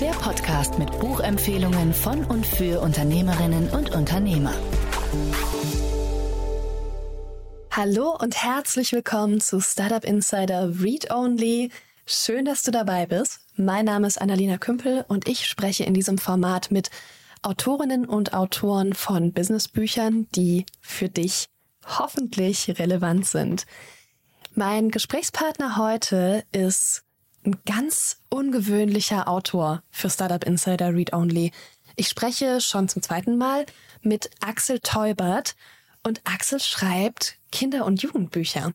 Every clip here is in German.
Der Podcast mit Buchempfehlungen von und für Unternehmerinnen und Unternehmer. Hallo und herzlich willkommen zu Startup Insider Read Only. Schön, dass du dabei bist. Mein Name ist Annalena Kümpel und ich spreche in diesem Format mit Autorinnen und Autoren von Businessbüchern, die für dich hoffentlich relevant sind. Mein Gesprächspartner heute ist ein ganz ungewöhnlicher Autor für Startup Insider Read Only. Ich spreche schon zum zweiten Mal mit Axel Teubert und Axel schreibt Kinder- und Jugendbücher.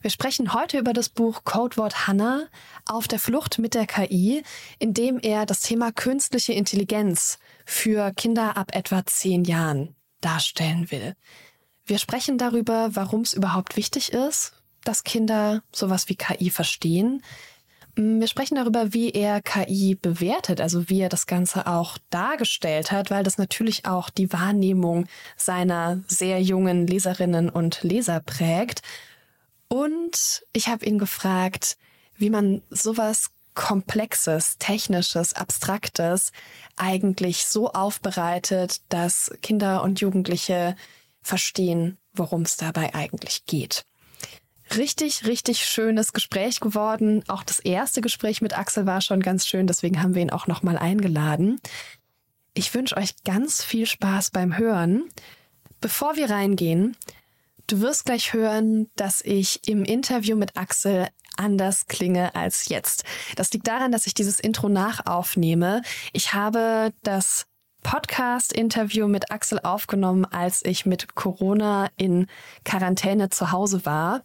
Wir sprechen heute über das Buch Codewort Hannah auf der Flucht mit der KI, in dem er das Thema künstliche Intelligenz für Kinder ab etwa zehn Jahren darstellen will. Wir sprechen darüber, warum es überhaupt wichtig ist, dass Kinder sowas wie KI verstehen. Wir sprechen darüber, wie er KI bewertet, also wie er das Ganze auch dargestellt hat, weil das natürlich auch die Wahrnehmung seiner sehr jungen Leserinnen und Leser prägt. Und ich habe ihn gefragt, wie man sowas Komplexes, Technisches, Abstraktes eigentlich so aufbereitet, dass Kinder und Jugendliche verstehen, worum es dabei eigentlich geht richtig, richtig schönes Gespräch geworden. Auch das erste Gespräch mit Axel war schon ganz schön, deswegen haben wir ihn auch nochmal eingeladen. Ich wünsche euch ganz viel Spaß beim Hören. Bevor wir reingehen, du wirst gleich hören, dass ich im Interview mit Axel anders klinge als jetzt. Das liegt daran, dass ich dieses Intro nachaufnehme. Ich habe das Podcast-Interview mit Axel aufgenommen, als ich mit Corona in Quarantäne zu Hause war.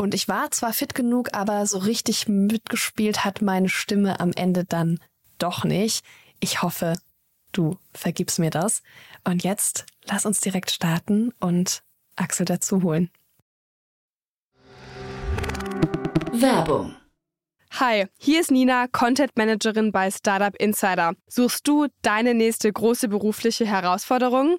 Und ich war zwar fit genug, aber so richtig mitgespielt hat meine Stimme am Ende dann doch nicht. Ich hoffe, du vergibst mir das. Und jetzt lass uns direkt starten und Axel dazu holen. Werbung Hi, hier ist Nina, Content Managerin bei Startup Insider. Suchst du deine nächste große berufliche Herausforderung?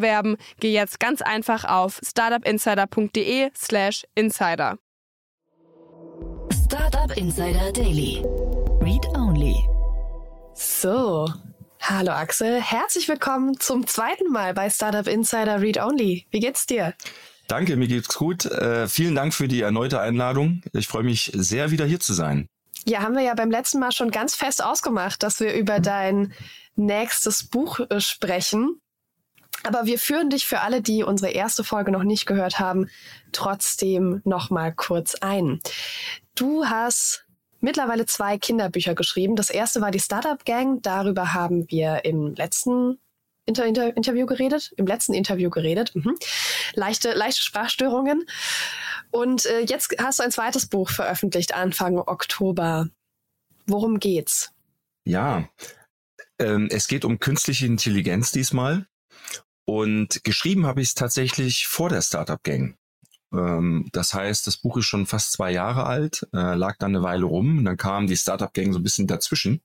bewerben, geh jetzt ganz einfach auf startupinsider.de/slash insider. Startup Insider Daily. Read Only. So, hallo Axel, herzlich willkommen zum zweiten Mal bei Startup Insider Read Only. Wie geht's dir? Danke, mir geht's gut. Äh, vielen Dank für die erneute Einladung. Ich freue mich sehr, wieder hier zu sein. Ja, haben wir ja beim letzten Mal schon ganz fest ausgemacht, dass wir über dein nächstes Buch äh, sprechen. Aber wir führen dich für alle, die unsere erste Folge noch nicht gehört haben, trotzdem noch mal kurz ein. Du hast mittlerweile zwei Kinderbücher geschrieben. Das erste war die Startup Gang. Darüber haben wir im letzten Inter Inter Interview geredet, im letzten Interview geredet. Mhm. Leichte, leichte Sprachstörungen. Und äh, jetzt hast du ein zweites Buch veröffentlicht, Anfang Oktober. Worum geht's? Ja, ähm, es geht um künstliche Intelligenz diesmal. Und geschrieben habe ich es tatsächlich vor der Startup Gang. Ähm, das heißt, das Buch ist schon fast zwei Jahre alt, äh, lag dann eine Weile rum. Und dann kam die Startup Gang so ein bisschen dazwischen.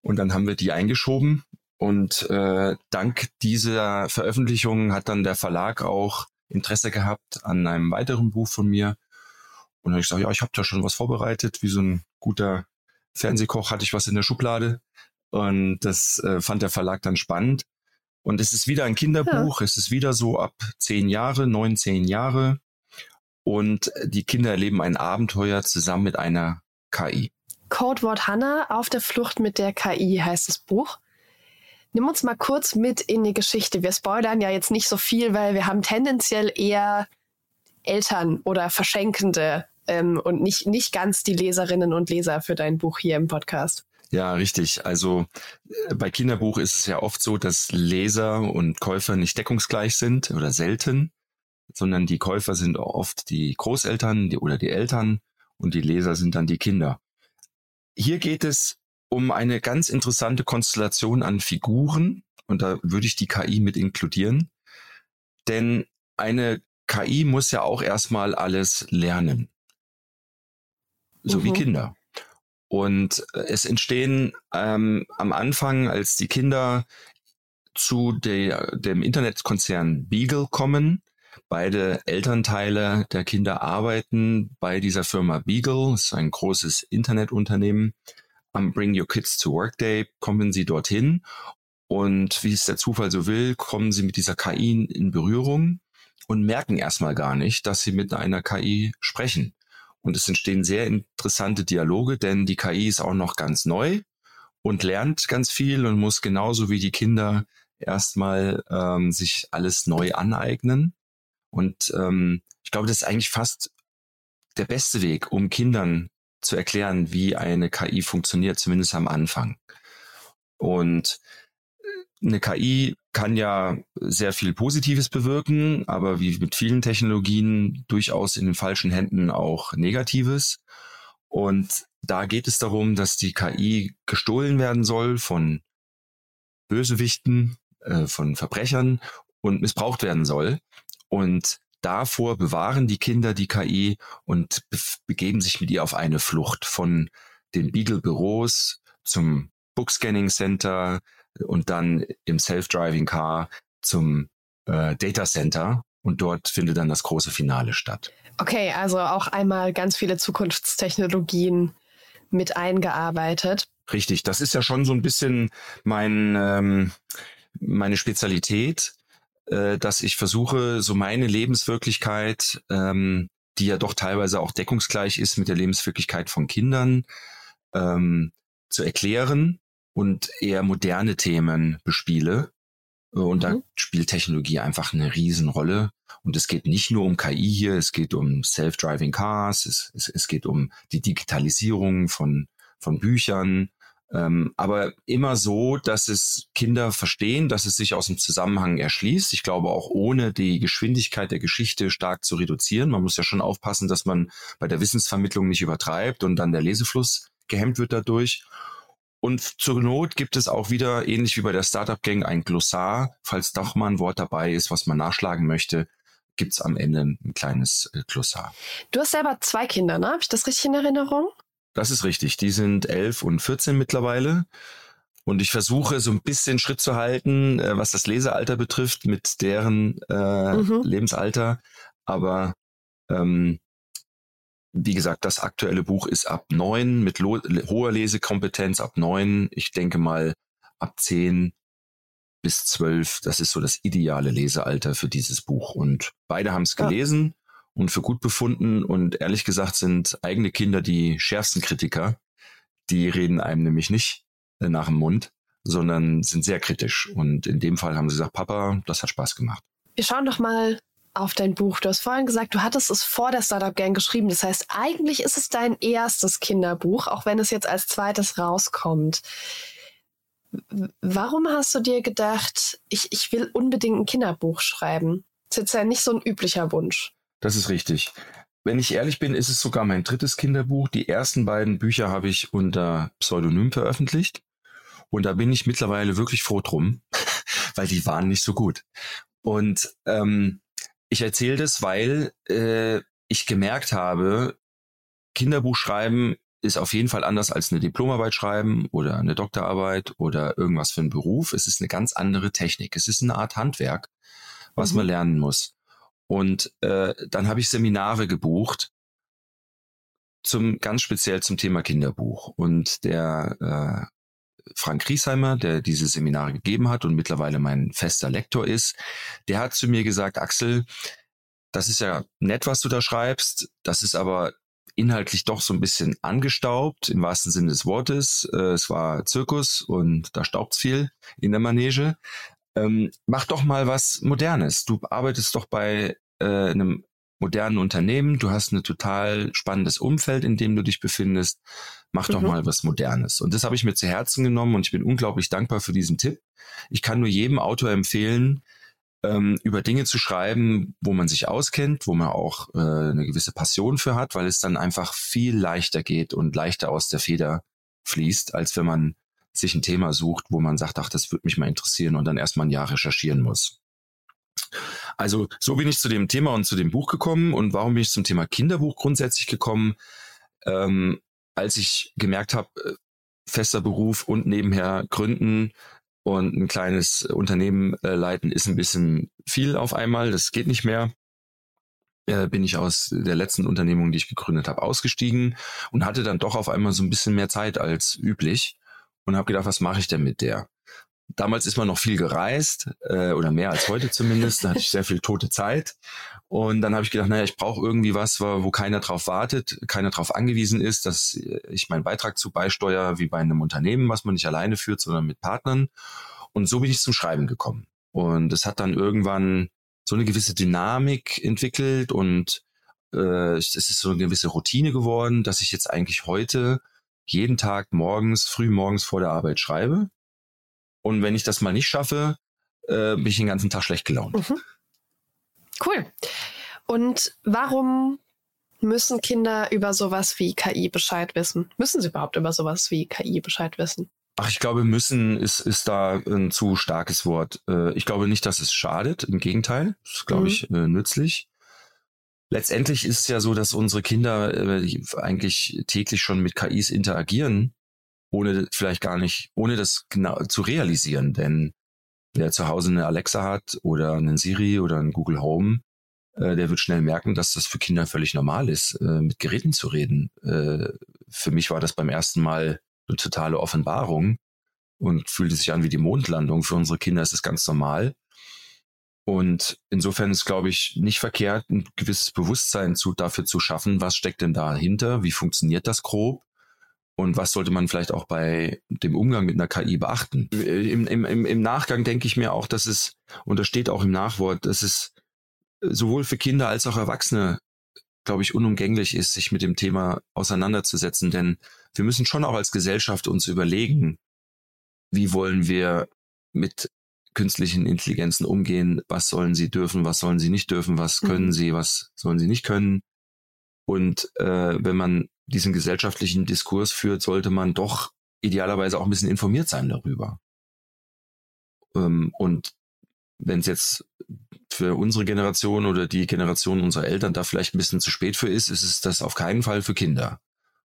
Und dann haben wir die eingeschoben. Und äh, dank dieser Veröffentlichung hat dann der Verlag auch Interesse gehabt an einem weiteren Buch von mir. Und dann habe ich gesagt, ja, ich habe da schon was vorbereitet. Wie so ein guter Fernsehkoch hatte ich was in der Schublade. Und das äh, fand der Verlag dann spannend. Und es ist wieder ein Kinderbuch. Ja. Es ist wieder so ab zehn Jahre, neun, zehn Jahre. Und die Kinder erleben ein Abenteuer zusammen mit einer KI. Codewort Hannah auf der Flucht mit der KI heißt das Buch. Nimm uns mal kurz mit in die Geschichte. Wir spoilern ja jetzt nicht so viel, weil wir haben tendenziell eher Eltern oder Verschenkende ähm, und nicht, nicht ganz die Leserinnen und Leser für dein Buch hier im Podcast. Ja, richtig. Also äh, bei Kinderbuch ist es ja oft so, dass Leser und Käufer nicht deckungsgleich sind oder selten, sondern die Käufer sind oft die Großeltern oder die Eltern und die Leser sind dann die Kinder. Hier geht es um eine ganz interessante Konstellation an Figuren und da würde ich die KI mit inkludieren, denn eine KI muss ja auch erstmal alles lernen, so mhm. wie Kinder. Und äh, es entstehen ähm, am Anfang, als die Kinder zu der, dem Internetkonzern Beagle kommen, beide Elternteile der Kinder arbeiten bei dieser Firma Beagle, das ist ein großes Internetunternehmen. Am Bring Your Kids to Work Day kommen sie dorthin und wie es der Zufall so will, kommen sie mit dieser KI in Berührung und merken erstmal gar nicht, dass sie mit einer KI sprechen. Und es entstehen sehr interessante Dialoge, denn die KI ist auch noch ganz neu und lernt ganz viel und muss genauso wie die Kinder erstmal ähm, sich alles neu aneignen. Und ähm, ich glaube, das ist eigentlich fast der beste Weg, um Kindern zu erklären, wie eine KI funktioniert, zumindest am Anfang. Und eine KI kann ja sehr viel Positives bewirken, aber wie mit vielen Technologien durchaus in den falschen Händen auch Negatives. Und da geht es darum, dass die KI gestohlen werden soll von Bösewichten, äh, von Verbrechern und missbraucht werden soll. Und davor bewahren die Kinder die KI und be begeben sich mit ihr auf eine Flucht von den Beagle-Büros zum Bookscanning Center, und dann im Self-Driving Car zum äh, Data Center und dort findet dann das große Finale statt. Okay, also auch einmal ganz viele Zukunftstechnologien mit eingearbeitet. Richtig, das ist ja schon so ein bisschen mein, ähm, meine Spezialität, äh, dass ich versuche, so meine Lebenswirklichkeit, ähm, die ja doch teilweise auch deckungsgleich ist mit der Lebenswirklichkeit von Kindern, ähm, zu erklären und eher moderne Themen bespiele. Und mhm. da spielt Technologie einfach eine Riesenrolle. Und es geht nicht nur um KI hier, es geht um Self-Driving Cars, es, es, es geht um die Digitalisierung von, von Büchern, ähm, aber immer so, dass es Kinder verstehen, dass es sich aus dem Zusammenhang erschließt. Ich glaube auch ohne die Geschwindigkeit der Geschichte stark zu reduzieren. Man muss ja schon aufpassen, dass man bei der Wissensvermittlung nicht übertreibt und dann der Lesefluss gehemmt wird dadurch. Und zur Not gibt es auch wieder, ähnlich wie bei der Startup-Gang, ein Glossar. Falls doch mal ein Wort dabei ist, was man nachschlagen möchte, gibt's am Ende ein kleines äh, Glossar. Du hast selber zwei Kinder, ne? Habe ich das richtig in Erinnerung? Das ist richtig. Die sind elf und 14 mittlerweile. Und ich versuche so ein bisschen Schritt zu halten, äh, was das Lesealter betrifft, mit deren äh, mhm. Lebensalter. Aber ähm, wie gesagt, das aktuelle Buch ist ab neun mit hoher Lesekompetenz ab neun. Ich denke mal ab zehn bis zwölf. Das ist so das ideale Lesealter für dieses Buch. Und beide haben es gelesen ja. und für gut befunden. Und ehrlich gesagt sind eigene Kinder die schärfsten Kritiker. Die reden einem nämlich nicht äh, nach dem Mund, sondern sind sehr kritisch. Und in dem Fall haben sie gesagt, Papa, das hat Spaß gemacht. Wir schauen doch mal auf dein Buch. Du hast vorhin gesagt, du hattest es vor der Startup Gang geschrieben. Das heißt, eigentlich ist es dein erstes Kinderbuch, auch wenn es jetzt als zweites rauskommt. Warum hast du dir gedacht, ich, ich will unbedingt ein Kinderbuch schreiben? Das ist jetzt ja nicht so ein üblicher Wunsch. Das ist richtig. Wenn ich ehrlich bin, ist es sogar mein drittes Kinderbuch. Die ersten beiden Bücher habe ich unter Pseudonym veröffentlicht. Und da bin ich mittlerweile wirklich froh drum, weil die waren nicht so gut. Und ähm, ich erzähle das, weil äh, ich gemerkt habe, Kinderbuch schreiben ist auf jeden Fall anders als eine Diplomarbeit schreiben oder eine Doktorarbeit oder irgendwas für einen Beruf. Es ist eine ganz andere Technik. Es ist eine Art Handwerk, was mhm. man lernen muss. Und äh, dann habe ich Seminare gebucht zum ganz speziell zum Thema Kinderbuch. Und der äh, Frank Riesheimer, der diese Seminare gegeben hat und mittlerweile mein fester Lektor ist, der hat zu mir gesagt, Axel, das ist ja nett, was du da schreibst, das ist aber inhaltlich doch so ein bisschen angestaubt, im wahrsten Sinne des Wortes. Äh, es war Zirkus und da staubt's viel in der Manege. Ähm, mach doch mal was Modernes. Du arbeitest doch bei äh, einem modernen Unternehmen, du hast ein total spannendes Umfeld, in dem du dich befindest. Mach doch mhm. mal was Modernes. Und das habe ich mir zu Herzen genommen und ich bin unglaublich dankbar für diesen Tipp. Ich kann nur jedem Autor empfehlen, ähm, über Dinge zu schreiben, wo man sich auskennt, wo man auch äh, eine gewisse Passion für hat, weil es dann einfach viel leichter geht und leichter aus der Feder fließt, als wenn man sich ein Thema sucht, wo man sagt, ach, das würde mich mal interessieren und dann erstmal ein Jahr recherchieren muss. Also so bin ich zu dem Thema und zu dem Buch gekommen. Und warum bin ich zum Thema Kinderbuch grundsätzlich gekommen? Ähm, als ich gemerkt habe, äh, fester Beruf und nebenher gründen und ein kleines Unternehmen äh, leiten ist ein bisschen viel auf einmal. Das geht nicht mehr. Äh, bin ich aus der letzten Unternehmung, die ich gegründet habe, ausgestiegen und hatte dann doch auf einmal so ein bisschen mehr Zeit als üblich und habe gedacht, was mache ich denn mit der? Damals ist man noch viel gereist, äh, oder mehr als heute zumindest. Da hatte ich sehr viel tote Zeit. Und dann habe ich gedacht, naja, ich brauche irgendwie was, wo keiner drauf wartet, keiner drauf angewiesen ist, dass ich meinen Beitrag zu beisteuere, wie bei einem Unternehmen, was man nicht alleine führt, sondern mit Partnern. Und so bin ich zum Schreiben gekommen. Und es hat dann irgendwann so eine gewisse Dynamik entwickelt und äh, es ist so eine gewisse Routine geworden, dass ich jetzt eigentlich heute jeden Tag morgens, früh morgens vor der Arbeit schreibe. Und wenn ich das mal nicht schaffe, äh, bin ich den ganzen Tag schlecht gelaunt. Mhm. Cool. Und warum müssen Kinder über sowas wie KI Bescheid wissen? Müssen sie überhaupt über sowas wie KI Bescheid wissen? Ach, ich glaube, müssen ist, ist da ein zu starkes Wort. Äh, ich glaube nicht, dass es schadet. Im Gegenteil, das ist, glaube mhm. ich, äh, nützlich. Letztendlich ist es ja so, dass unsere Kinder äh, eigentlich täglich schon mit KIs interagieren ohne vielleicht gar nicht, ohne das genau zu realisieren. Denn wer zu Hause eine Alexa hat oder einen Siri oder einen Google Home, äh, der wird schnell merken, dass das für Kinder völlig normal ist, äh, mit Geräten zu reden. Äh, für mich war das beim ersten Mal eine totale Offenbarung und fühlte sich an wie die Mondlandung. Für unsere Kinder ist es ganz normal. Und insofern ist, glaube ich, nicht verkehrt, ein gewisses Bewusstsein zu, dafür zu schaffen, was steckt denn dahinter, wie funktioniert das grob und was sollte man vielleicht auch bei dem Umgang mit einer KI beachten? Im, im, im Nachgang denke ich mir auch, dass es, und das steht auch im Nachwort, dass es sowohl für Kinder als auch Erwachsene, glaube ich, unumgänglich ist, sich mit dem Thema auseinanderzusetzen. Denn wir müssen schon auch als Gesellschaft uns überlegen, wie wollen wir mit künstlichen Intelligenzen umgehen, was sollen sie dürfen, was sollen sie nicht dürfen, was können mhm. sie, was sollen sie nicht können. Und äh, wenn man diesen gesellschaftlichen Diskurs führt, sollte man doch idealerweise auch ein bisschen informiert sein darüber. Ähm, und wenn es jetzt für unsere Generation oder die Generation unserer Eltern da vielleicht ein bisschen zu spät für ist, ist es das auf keinen Fall für Kinder.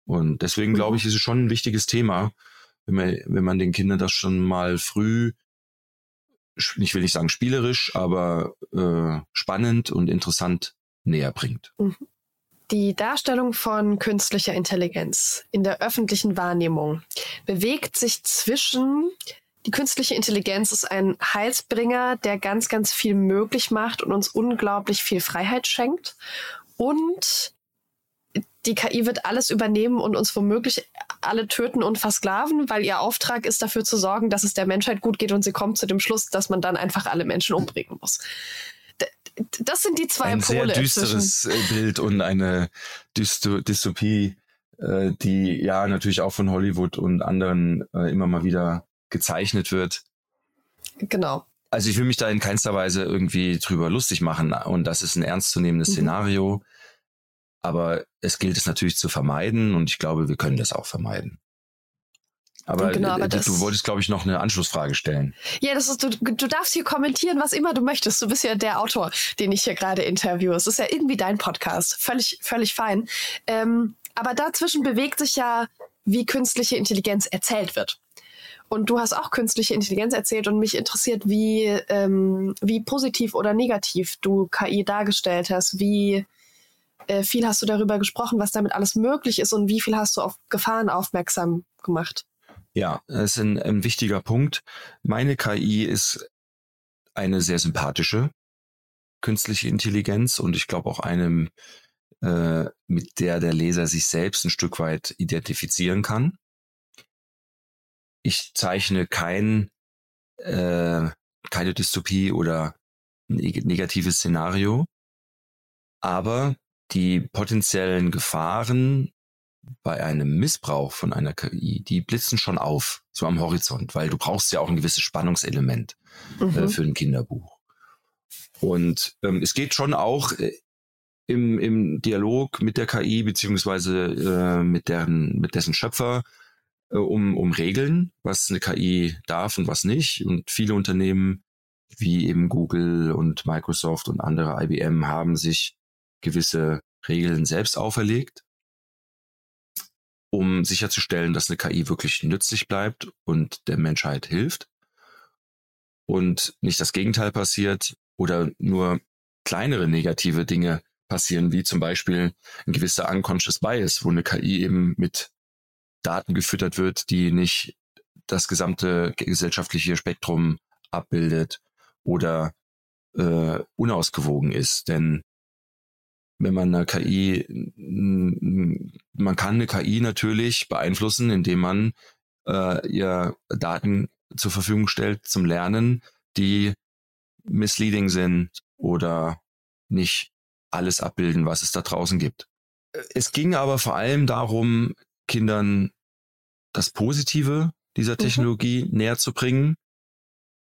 Und deswegen glaube ich, ist es schon ein wichtiges Thema, wenn man, wenn man den Kindern das schon mal früh, ich will nicht sagen spielerisch, aber äh, spannend und interessant näher bringt. Mhm. Die Darstellung von künstlicher Intelligenz in der öffentlichen Wahrnehmung bewegt sich zwischen die künstliche Intelligenz ist ein Heilsbringer, der ganz, ganz viel möglich macht und uns unglaublich viel Freiheit schenkt. Und die KI wird alles übernehmen und uns womöglich alle töten und versklaven, weil ihr Auftrag ist dafür zu sorgen, dass es der Menschheit gut geht und sie kommt zu dem Schluss, dass man dann einfach alle Menschen umbringen muss das sind die zwei ein Pole. Ein sehr düsteres äh, Bild und eine Dysto Dystopie, äh, die ja natürlich auch von Hollywood und anderen äh, immer mal wieder gezeichnet wird. Genau. Also ich will mich da in keinster Weise irgendwie drüber lustig machen und das ist ein ernstzunehmendes mhm. Szenario. Aber es gilt es natürlich zu vermeiden und ich glaube, wir können das auch vermeiden. Aber, genau, aber du, du wolltest, glaube ich, noch eine Anschlussfrage stellen. Ja, das ist, du, du darfst hier kommentieren, was immer du möchtest. Du bist ja der Autor, den ich hier gerade interviewe. Es ist ja irgendwie dein Podcast. Völlig, völlig fein. Ähm, aber dazwischen bewegt sich ja, wie künstliche Intelligenz erzählt wird. Und du hast auch künstliche Intelligenz erzählt und mich interessiert, wie, ähm, wie positiv oder negativ du KI dargestellt hast, wie äh, viel hast du darüber gesprochen, was damit alles möglich ist und wie viel hast du auf Gefahren aufmerksam gemacht. Ja, das ist ein, ein wichtiger Punkt. Meine KI ist eine sehr sympathische künstliche Intelligenz und ich glaube auch eine, äh, mit der der Leser sich selbst ein Stück weit identifizieren kann. Ich zeichne kein, äh, keine Dystopie oder negatives Szenario, aber die potenziellen Gefahren bei einem Missbrauch von einer KI, die blitzen schon auf, so am Horizont, weil du brauchst ja auch ein gewisses Spannungselement äh, mhm. äh, für ein Kinderbuch. Und ähm, es geht schon auch äh, im, im Dialog mit der KI beziehungsweise äh, mit deren mit dessen Schöpfer äh, um, um Regeln, was eine KI darf und was nicht. Und viele Unternehmen wie eben Google und Microsoft und andere IBM haben sich gewisse Regeln selbst auferlegt, um sicherzustellen, dass eine KI wirklich nützlich bleibt und der Menschheit hilft und nicht das Gegenteil passiert oder nur kleinere negative Dinge passieren, wie zum Beispiel ein gewisser unconscious bias, wo eine KI eben mit Daten gefüttert wird, die nicht das gesamte gesellschaftliche Spektrum abbildet oder äh, unausgewogen ist. Denn wenn man eine KI, man kann eine KI natürlich beeinflussen, indem man äh, ihr Daten zur Verfügung stellt zum Lernen, die misleading sind oder nicht alles abbilden, was es da draußen gibt. Es ging aber vor allem darum, Kindern das Positive dieser mhm. Technologie mhm. näher zu bringen,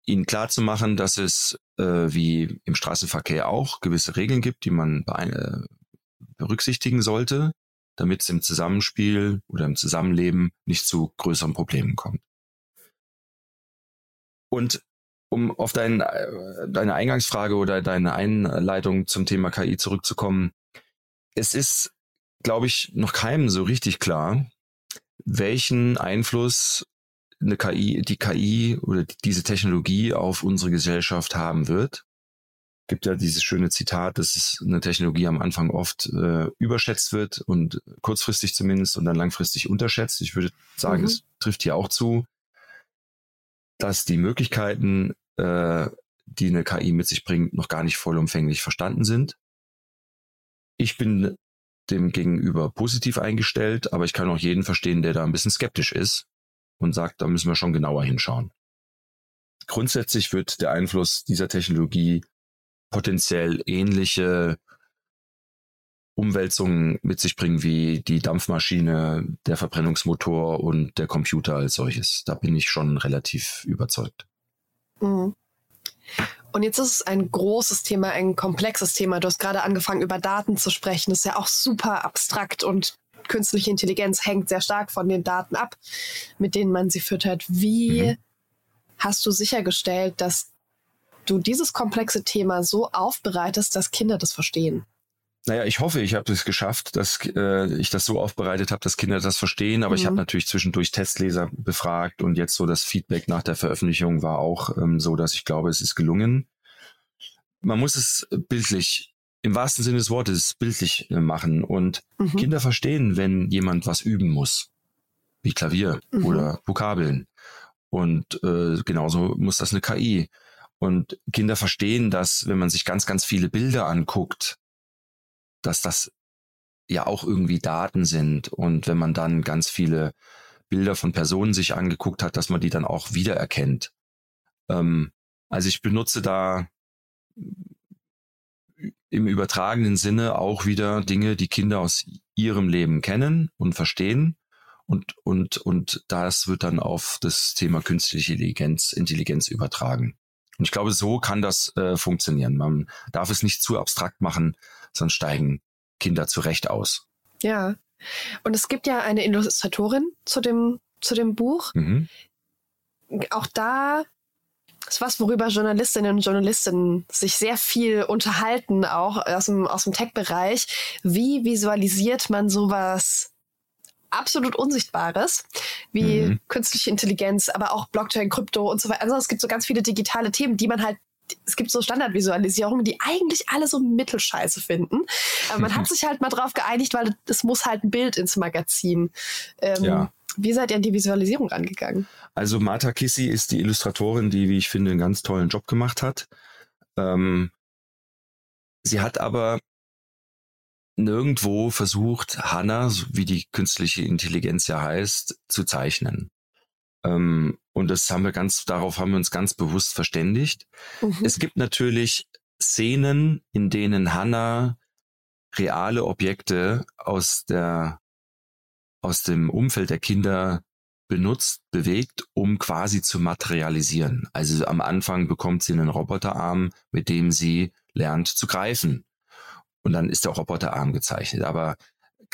ihnen klarzumachen, dass es äh, wie im Straßenverkehr auch gewisse Regeln gibt, die man äh, berücksichtigen sollte, damit es im Zusammenspiel oder im Zusammenleben nicht zu größeren Problemen kommt. Und um auf dein, äh, deine Eingangsfrage oder deine Einleitung zum Thema KI zurückzukommen, es ist, glaube ich, noch keinem so richtig klar, welchen Einfluss eine KI, die KI oder diese Technologie auf unsere Gesellschaft haben wird. Gibt ja dieses schöne Zitat, dass es eine Technologie am Anfang oft äh, überschätzt wird und kurzfristig zumindest und dann langfristig unterschätzt. Ich würde sagen, mhm. es trifft hier auch zu dass die Möglichkeiten, äh, die eine KI mit sich bringt, noch gar nicht vollumfänglich verstanden sind. Ich bin dem gegenüber positiv eingestellt, aber ich kann auch jeden verstehen, der da ein bisschen skeptisch ist und sagt, da müssen wir schon genauer hinschauen. Grundsätzlich wird der Einfluss dieser Technologie potenziell ähnliche Umwälzungen mit sich bringen wie die Dampfmaschine, der Verbrennungsmotor und der Computer als solches. Da bin ich schon relativ überzeugt. Mhm. Und jetzt ist es ein großes Thema, ein komplexes Thema. Du hast gerade angefangen, über Daten zu sprechen. Das ist ja auch super abstrakt und künstliche Intelligenz hängt sehr stark von den Daten ab, mit denen man sie füttert. Wie mhm. hast du sichergestellt, dass du dieses komplexe Thema so aufbereitest, dass Kinder das verstehen? Naja, ich hoffe, ich habe es geschafft, dass äh, ich das so aufbereitet habe, dass Kinder das verstehen. Aber mhm. ich habe natürlich zwischendurch Testleser befragt und jetzt so das Feedback nach der Veröffentlichung war auch ähm, so, dass ich glaube, es ist gelungen. Man muss es bildlich, im wahrsten Sinne des Wortes, bildlich äh, machen. Und mhm. Kinder verstehen, wenn jemand was üben muss, wie Klavier mhm. oder Vokabeln. Und äh, genauso muss das eine KI. Und Kinder verstehen, dass wenn man sich ganz, ganz viele Bilder anguckt, dass das ja auch irgendwie Daten sind. Und wenn man dann ganz viele Bilder von Personen sich angeguckt hat, dass man die dann auch wiedererkennt. Ähm, also ich benutze da im übertragenen Sinne auch wieder Dinge, die Kinder aus ihrem Leben kennen und verstehen. Und, und, und das wird dann auf das Thema künstliche Intelligenz, Intelligenz übertragen. Und ich glaube, so kann das äh, funktionieren. Man darf es nicht zu abstrakt machen, sonst steigen Kinder zu Recht aus. Ja. Und es gibt ja eine Illustratorin zu dem, zu dem Buch. Mhm. Auch da ist was, worüber Journalistinnen und Journalisten sich sehr viel unterhalten, auch aus dem, aus dem Tech-Bereich. Wie visualisiert man sowas absolut Unsichtbares, wie mhm. künstliche Intelligenz, aber auch Blockchain, Krypto und so weiter. Also es gibt so ganz viele digitale Themen, die man halt es gibt so Standardvisualisierungen, die eigentlich alle so mittelscheiße finden. Aber man hat sich halt mal drauf geeinigt, weil es muss halt ein Bild ins Magazin. Ähm, ja. Wie seid ihr an die Visualisierung angegangen? Also Martha Kissy ist die Illustratorin, die, wie ich finde, einen ganz tollen Job gemacht hat. Ähm, sie hat aber nirgendwo versucht, Hannah, wie die künstliche Intelligenz ja heißt, zu zeichnen. Ähm, und das haben wir ganz, darauf haben wir uns ganz bewusst verständigt. Mhm. Es gibt natürlich Szenen, in denen Hannah reale Objekte aus der, aus dem Umfeld der Kinder benutzt, bewegt, um quasi zu materialisieren. Also am Anfang bekommt sie einen Roboterarm, mit dem sie lernt zu greifen. Und dann ist der Roboterarm gezeichnet. Aber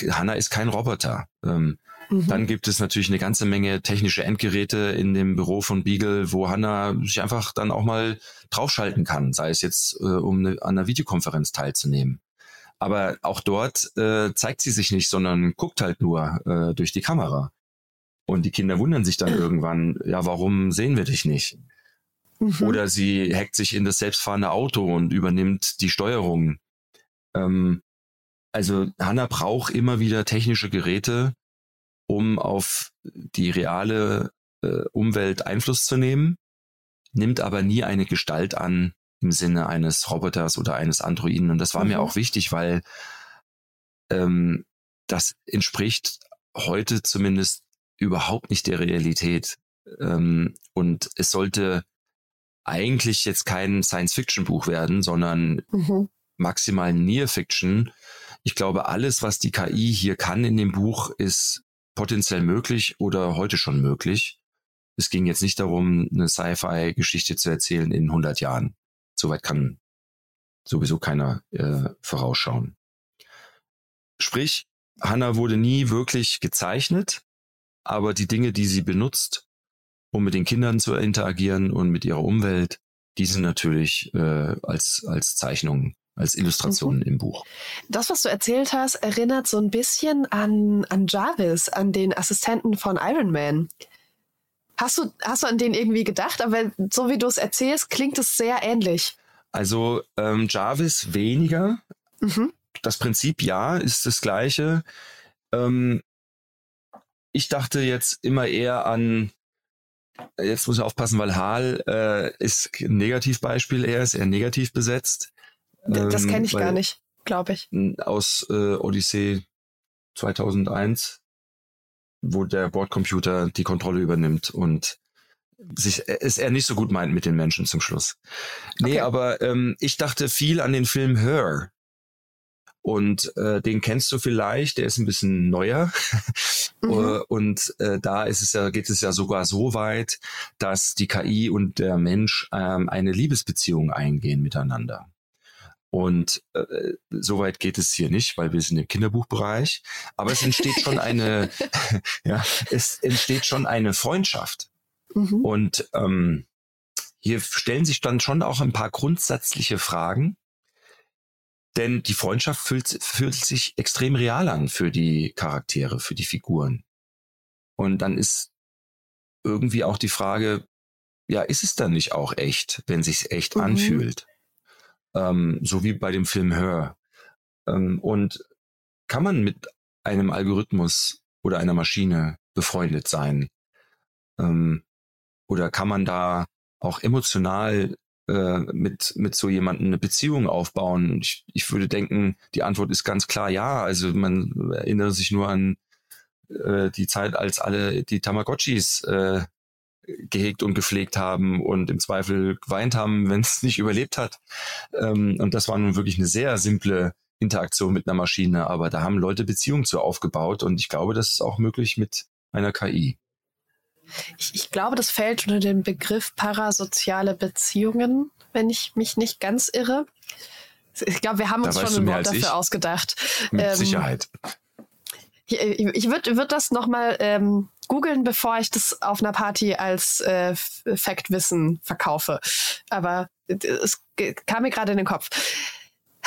Hannah ist kein Roboter. Ähm, mhm. Dann gibt es natürlich eine ganze Menge technische Endgeräte in dem Büro von Beagle, wo Hannah sich einfach dann auch mal draufschalten kann, sei es jetzt, äh, um eine, an einer Videokonferenz teilzunehmen. Aber auch dort äh, zeigt sie sich nicht, sondern guckt halt nur äh, durch die Kamera. Und die Kinder wundern sich dann irgendwann, ja, warum sehen wir dich nicht? Mhm. Oder sie hackt sich in das selbstfahrende Auto und übernimmt die Steuerung. Ähm, also Hanna braucht immer wieder technische Geräte, um auf die reale äh, Umwelt Einfluss zu nehmen, nimmt aber nie eine Gestalt an im Sinne eines Roboters oder eines Androiden. Und das war mhm. mir auch wichtig, weil ähm, das entspricht heute zumindest überhaupt nicht der Realität. Ähm, und es sollte eigentlich jetzt kein Science-Fiction-Buch werden, sondern mhm maximal Near Fiction. Ich glaube, alles, was die KI hier kann in dem Buch, ist potenziell möglich oder heute schon möglich. Es ging jetzt nicht darum, eine Sci-Fi-Geschichte zu erzählen in 100 Jahren. Soweit kann sowieso keiner äh, vorausschauen. Sprich, Hannah wurde nie wirklich gezeichnet, aber die Dinge, die sie benutzt, um mit den Kindern zu interagieren und mit ihrer Umwelt, die sind natürlich äh, als, als Zeichnungen als Illustrationen mhm. im Buch. Das, was du erzählt hast, erinnert so ein bisschen an, an Jarvis, an den Assistenten von Iron Man. Hast du, hast du an den irgendwie gedacht? Aber so wie du es erzählst, klingt es sehr ähnlich. Also ähm, Jarvis weniger. Mhm. Das Prinzip ja, ist das gleiche. Ähm, ich dachte jetzt immer eher an, jetzt muss ich aufpassen, weil Hal äh, ist ein Negativbeispiel, er ist eher negativ besetzt. Das kenne ich ähm, gar nicht, glaube ich. Aus äh, Odyssee 2001, wo der Bordcomputer die Kontrolle übernimmt und sich es er nicht so gut meint mit den Menschen zum Schluss. Nee, okay. aber ähm, ich dachte viel an den Film Her. Und äh, den kennst du vielleicht, der ist ein bisschen neuer. Mhm. Äh, und äh, da ist es ja, geht es ja sogar so weit, dass die KI und der Mensch ähm, eine Liebesbeziehung eingehen miteinander. Und äh, soweit geht es hier nicht, weil wir sind im Kinderbuchbereich. Aber es entsteht schon eine, ja, es entsteht schon eine Freundschaft. Mhm. Und ähm, hier stellen sich dann schon auch ein paar grundsätzliche Fragen. Denn die Freundschaft fühlt, fühlt sich extrem real an für die Charaktere, für die Figuren. Und dann ist irgendwie auch die Frage, ja, ist es dann nicht auch echt, wenn sich's echt mhm. anfühlt? Ähm, so wie bei dem Film Her. Ähm, und kann man mit einem Algorithmus oder einer Maschine befreundet sein? Ähm, oder kann man da auch emotional äh, mit, mit so jemandem eine Beziehung aufbauen? Ich, ich würde denken, die Antwort ist ganz klar ja. Also man erinnert sich nur an äh, die Zeit, als alle die Tamagotchis äh, gehegt und gepflegt haben und im Zweifel geweint haben, wenn es nicht überlebt hat. Ähm, und das war nun wirklich eine sehr simple Interaktion mit einer Maschine, aber da haben Leute Beziehungen zu aufgebaut und ich glaube, das ist auch möglich mit einer KI. Ich, ich glaube, das fällt unter den Begriff parasoziale Beziehungen, wenn ich mich nicht ganz irre. Ich glaube, wir haben uns schon ein Wort dafür ausgedacht. Mit ähm, Sicherheit. Ich, ich würde würd das nochmal ähm, googeln, bevor ich das auf einer Party als äh, Faktwissen verkaufe. Aber es kam mir gerade in den Kopf.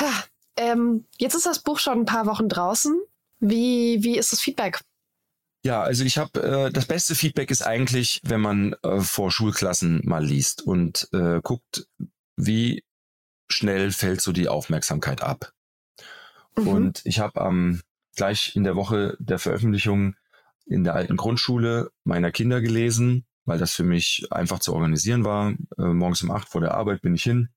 Ha, ähm, jetzt ist das Buch schon ein paar Wochen draußen. Wie, wie ist das Feedback? Ja, also ich habe äh, das beste Feedback ist eigentlich, wenn man äh, vor Schulklassen mal liest und äh, guckt, wie schnell fällt so die Aufmerksamkeit ab. Mhm. Und ich habe am gleich in der Woche der Veröffentlichung in der alten Grundschule meiner Kinder gelesen, weil das für mich einfach zu organisieren war. Äh, morgens um acht vor der Arbeit bin ich hin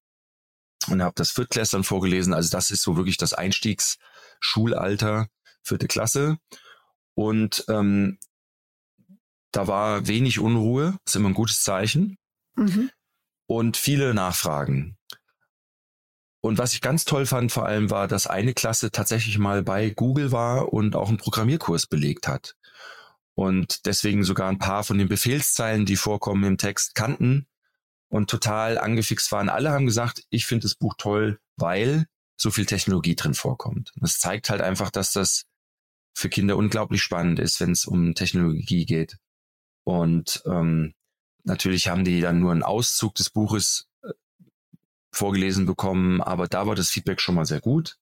und habe das Viertklässlern vorgelesen. Also das ist so wirklich das Einstiegsbuch Schulalter, vierte Klasse. Und ähm, da war wenig Unruhe, ist immer ein gutes Zeichen. Mhm. Und viele Nachfragen. Und was ich ganz toll fand vor allem war, dass eine Klasse tatsächlich mal bei Google war und auch einen Programmierkurs belegt hat. Und deswegen sogar ein paar von den Befehlszeilen, die vorkommen im Text, kannten und total angefixt waren. Alle haben gesagt, ich finde das Buch toll, weil so viel Technologie drin vorkommt. Das zeigt halt einfach, dass das für Kinder unglaublich spannend ist, wenn es um Technologie geht. Und ähm, natürlich haben die dann nur einen Auszug des Buches äh, vorgelesen bekommen, aber da war das Feedback schon mal sehr gut.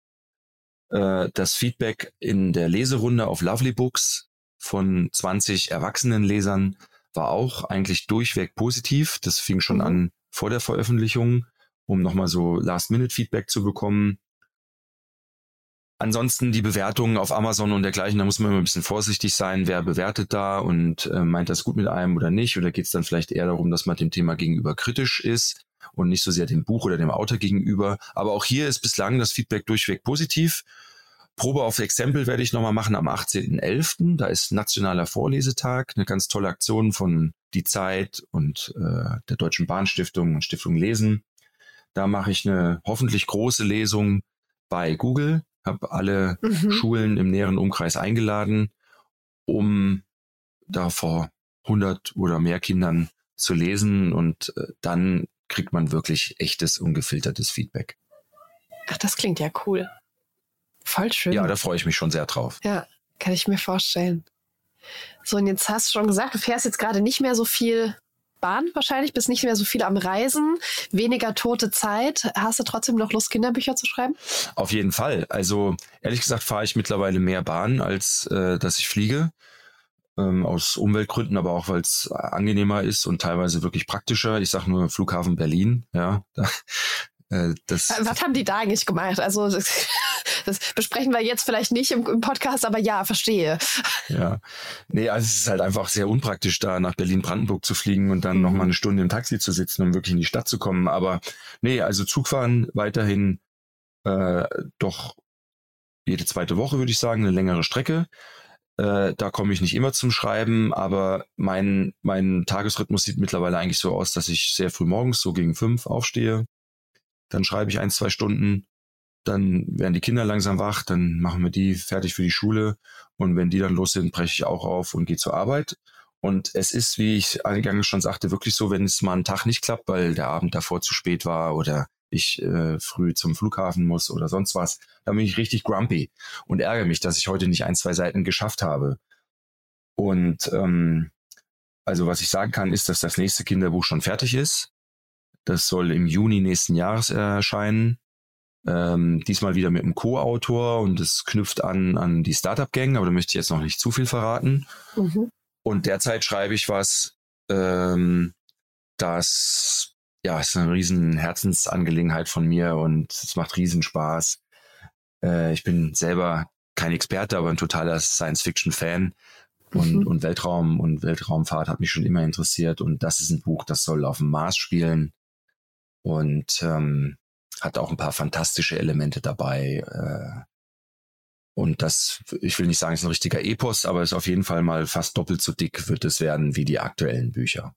Äh, das Feedback in der Leserunde auf Lovely Books von 20 erwachsenen Lesern war auch eigentlich durchweg positiv. Das fing schon mhm. an vor der Veröffentlichung, um nochmal so Last-Minute-Feedback zu bekommen. Ansonsten die Bewertungen auf Amazon und dergleichen, da muss man immer ein bisschen vorsichtig sein, wer bewertet da und äh, meint das gut mit einem oder nicht. Oder geht es dann vielleicht eher darum, dass man dem Thema gegenüber kritisch ist und nicht so sehr dem Buch oder dem Autor gegenüber. Aber auch hier ist bislang das Feedback durchweg positiv. Probe auf Exempel werde ich nochmal machen am 18.11. Da ist Nationaler Vorlesetag, eine ganz tolle Aktion von Die Zeit und äh, der Deutschen Bahnstiftung und Stiftung Lesen. Da mache ich eine hoffentlich große Lesung bei Google habe alle mhm. Schulen im näheren Umkreis eingeladen, um da vor 100 oder mehr Kindern zu lesen und äh, dann kriegt man wirklich echtes, ungefiltertes Feedback. Ach, das klingt ja cool. Voll schön. Ja, da freue ich mich schon sehr drauf. Ja, kann ich mir vorstellen. So, und jetzt hast du schon gesagt, du fährst jetzt gerade nicht mehr so viel Bahn wahrscheinlich, bist nicht mehr so viel am Reisen, weniger tote Zeit. Hast du trotzdem noch Lust, Kinderbücher zu schreiben? Auf jeden Fall. Also ehrlich gesagt fahre ich mittlerweile mehr Bahn, als äh, dass ich fliege. Ähm, aus Umweltgründen, aber auch weil es angenehmer ist und teilweise wirklich praktischer. Ich sage nur Flughafen Berlin, ja. Äh, das, Was haben die da eigentlich gemacht? Also das besprechen wir jetzt vielleicht nicht im, im, Podcast, aber ja, verstehe. Ja, nee, also es ist halt einfach sehr unpraktisch, da nach Berlin-Brandenburg zu fliegen und dann mhm. nochmal eine Stunde im Taxi zu sitzen, um wirklich in die Stadt zu kommen. Aber nee, also Zugfahren weiterhin äh, doch jede zweite Woche, würde ich sagen, eine längere Strecke. Äh, da komme ich nicht immer zum Schreiben, aber mein, mein Tagesrhythmus sieht mittlerweile eigentlich so aus, dass ich sehr früh morgens, so gegen fünf, aufstehe. Dann schreibe ich ein, zwei Stunden dann werden die Kinder langsam wach, dann machen wir die fertig für die Schule und wenn die dann los sind, breche ich auch auf und gehe zur Arbeit. Und es ist, wie ich eingangs schon sagte, wirklich so, wenn es mal einen Tag nicht klappt, weil der Abend davor zu spät war oder ich äh, früh zum Flughafen muss oder sonst was, dann bin ich richtig grumpy und ärgere mich, dass ich heute nicht ein, zwei Seiten geschafft habe. Und ähm, also was ich sagen kann, ist, dass das nächste Kinderbuch schon fertig ist. Das soll im Juni nächsten Jahres erscheinen. Ähm, diesmal wieder mit einem Co-Autor und es knüpft an an die Startup-Gang, aber da möchte ich jetzt noch nicht zu viel verraten. Mhm. Und derzeit schreibe ich was, ähm, das ja ist eine riesen Herzensangelegenheit von mir und es macht riesen Spaß. Äh, ich bin selber kein Experte, aber ein totaler Science-Fiction-Fan. Und, mhm. und Weltraum und Weltraumfahrt hat mich schon immer interessiert. Und das ist ein Buch, das soll auf dem Mars spielen. Und ähm, hat auch ein paar fantastische Elemente dabei. Äh, und das, ich will nicht sagen, ist ein richtiger Epos, aber ist auf jeden Fall mal fast doppelt so dick wird es werden wie die aktuellen Bücher.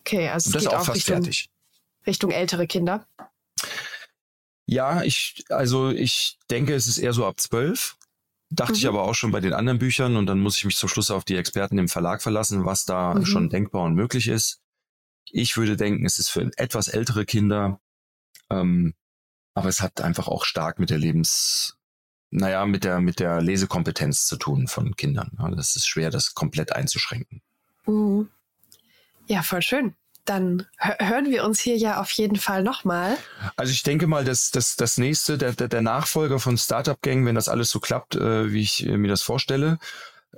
Okay, also und das geht ist auch, auch fast Richtung, fertig. Richtung ältere Kinder. Ja, ich, also ich denke, es ist eher so ab zwölf. Dachte mhm. ich aber auch schon bei den anderen Büchern und dann muss ich mich zum Schluss auf die Experten im Verlag verlassen, was da mhm. schon denkbar und möglich ist. Ich würde denken, es ist für etwas ältere Kinder ähm, aber es hat einfach auch stark mit der Lebens, naja, mit der, mit der Lesekompetenz zu tun von Kindern. Das ist schwer, das komplett einzuschränken. Mhm. Ja, voll schön. Dann hören wir uns hier ja auf jeden Fall nochmal. Also ich denke mal, dass das, das nächste, der, der, der Nachfolger von Startup Gang, wenn das alles so klappt, äh, wie ich mir das vorstelle,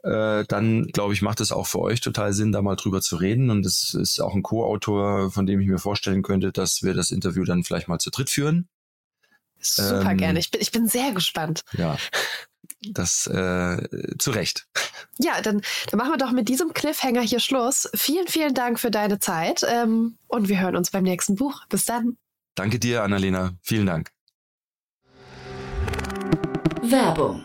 äh, dann glaube ich, macht es auch für euch total Sinn, da mal drüber zu reden. Und es ist auch ein Co-Autor, von dem ich mir vorstellen könnte, dass wir das Interview dann vielleicht mal zu dritt führen. Super ähm, gerne. Ich bin, ich bin sehr gespannt. Ja, das äh, zu Recht. Ja, dann, dann machen wir doch mit diesem Cliffhanger hier Schluss. Vielen, vielen Dank für deine Zeit ähm, und wir hören uns beim nächsten Buch. Bis dann. Danke dir, Annalena. Vielen Dank. Werbung.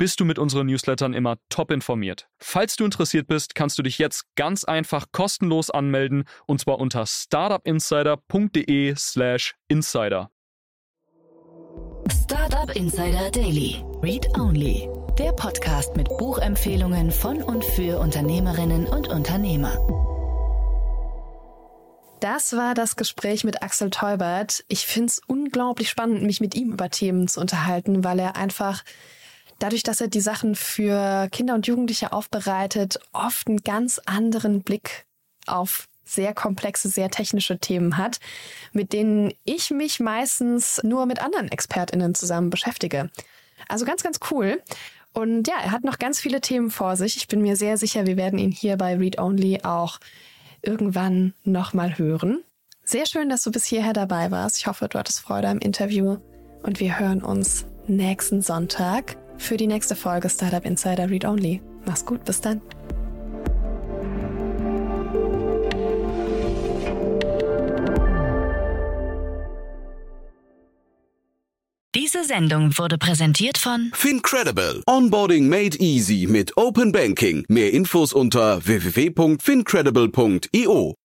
bist du mit unseren Newslettern immer top informiert. Falls du interessiert bist, kannst du dich jetzt ganz einfach kostenlos anmelden und zwar unter startupinsider.de/slash insider. Startup Insider Daily. Read Only. Der Podcast mit Buchempfehlungen von und für Unternehmerinnen und Unternehmer. Das war das Gespräch mit Axel Teubert. Ich finde es unglaublich spannend, mich mit ihm über Themen zu unterhalten, weil er einfach dadurch, dass er die Sachen für Kinder und Jugendliche aufbereitet, oft einen ganz anderen Blick auf sehr komplexe, sehr technische Themen hat, mit denen ich mich meistens nur mit anderen ExpertInnen zusammen beschäftige. Also ganz, ganz cool. Und ja, er hat noch ganz viele Themen vor sich. Ich bin mir sehr sicher, wir werden ihn hier bei Read Only auch irgendwann nochmal hören. Sehr schön, dass du bis hierher dabei warst. Ich hoffe, du hattest Freude am Interview und wir hören uns nächsten Sonntag für die nächste Folge Startup Insider Read Only. Mach's gut, bis dann. Diese Sendung wurde präsentiert von Fincredible. Onboarding made easy mit Open Banking. Mehr Infos unter www.fincredible.io.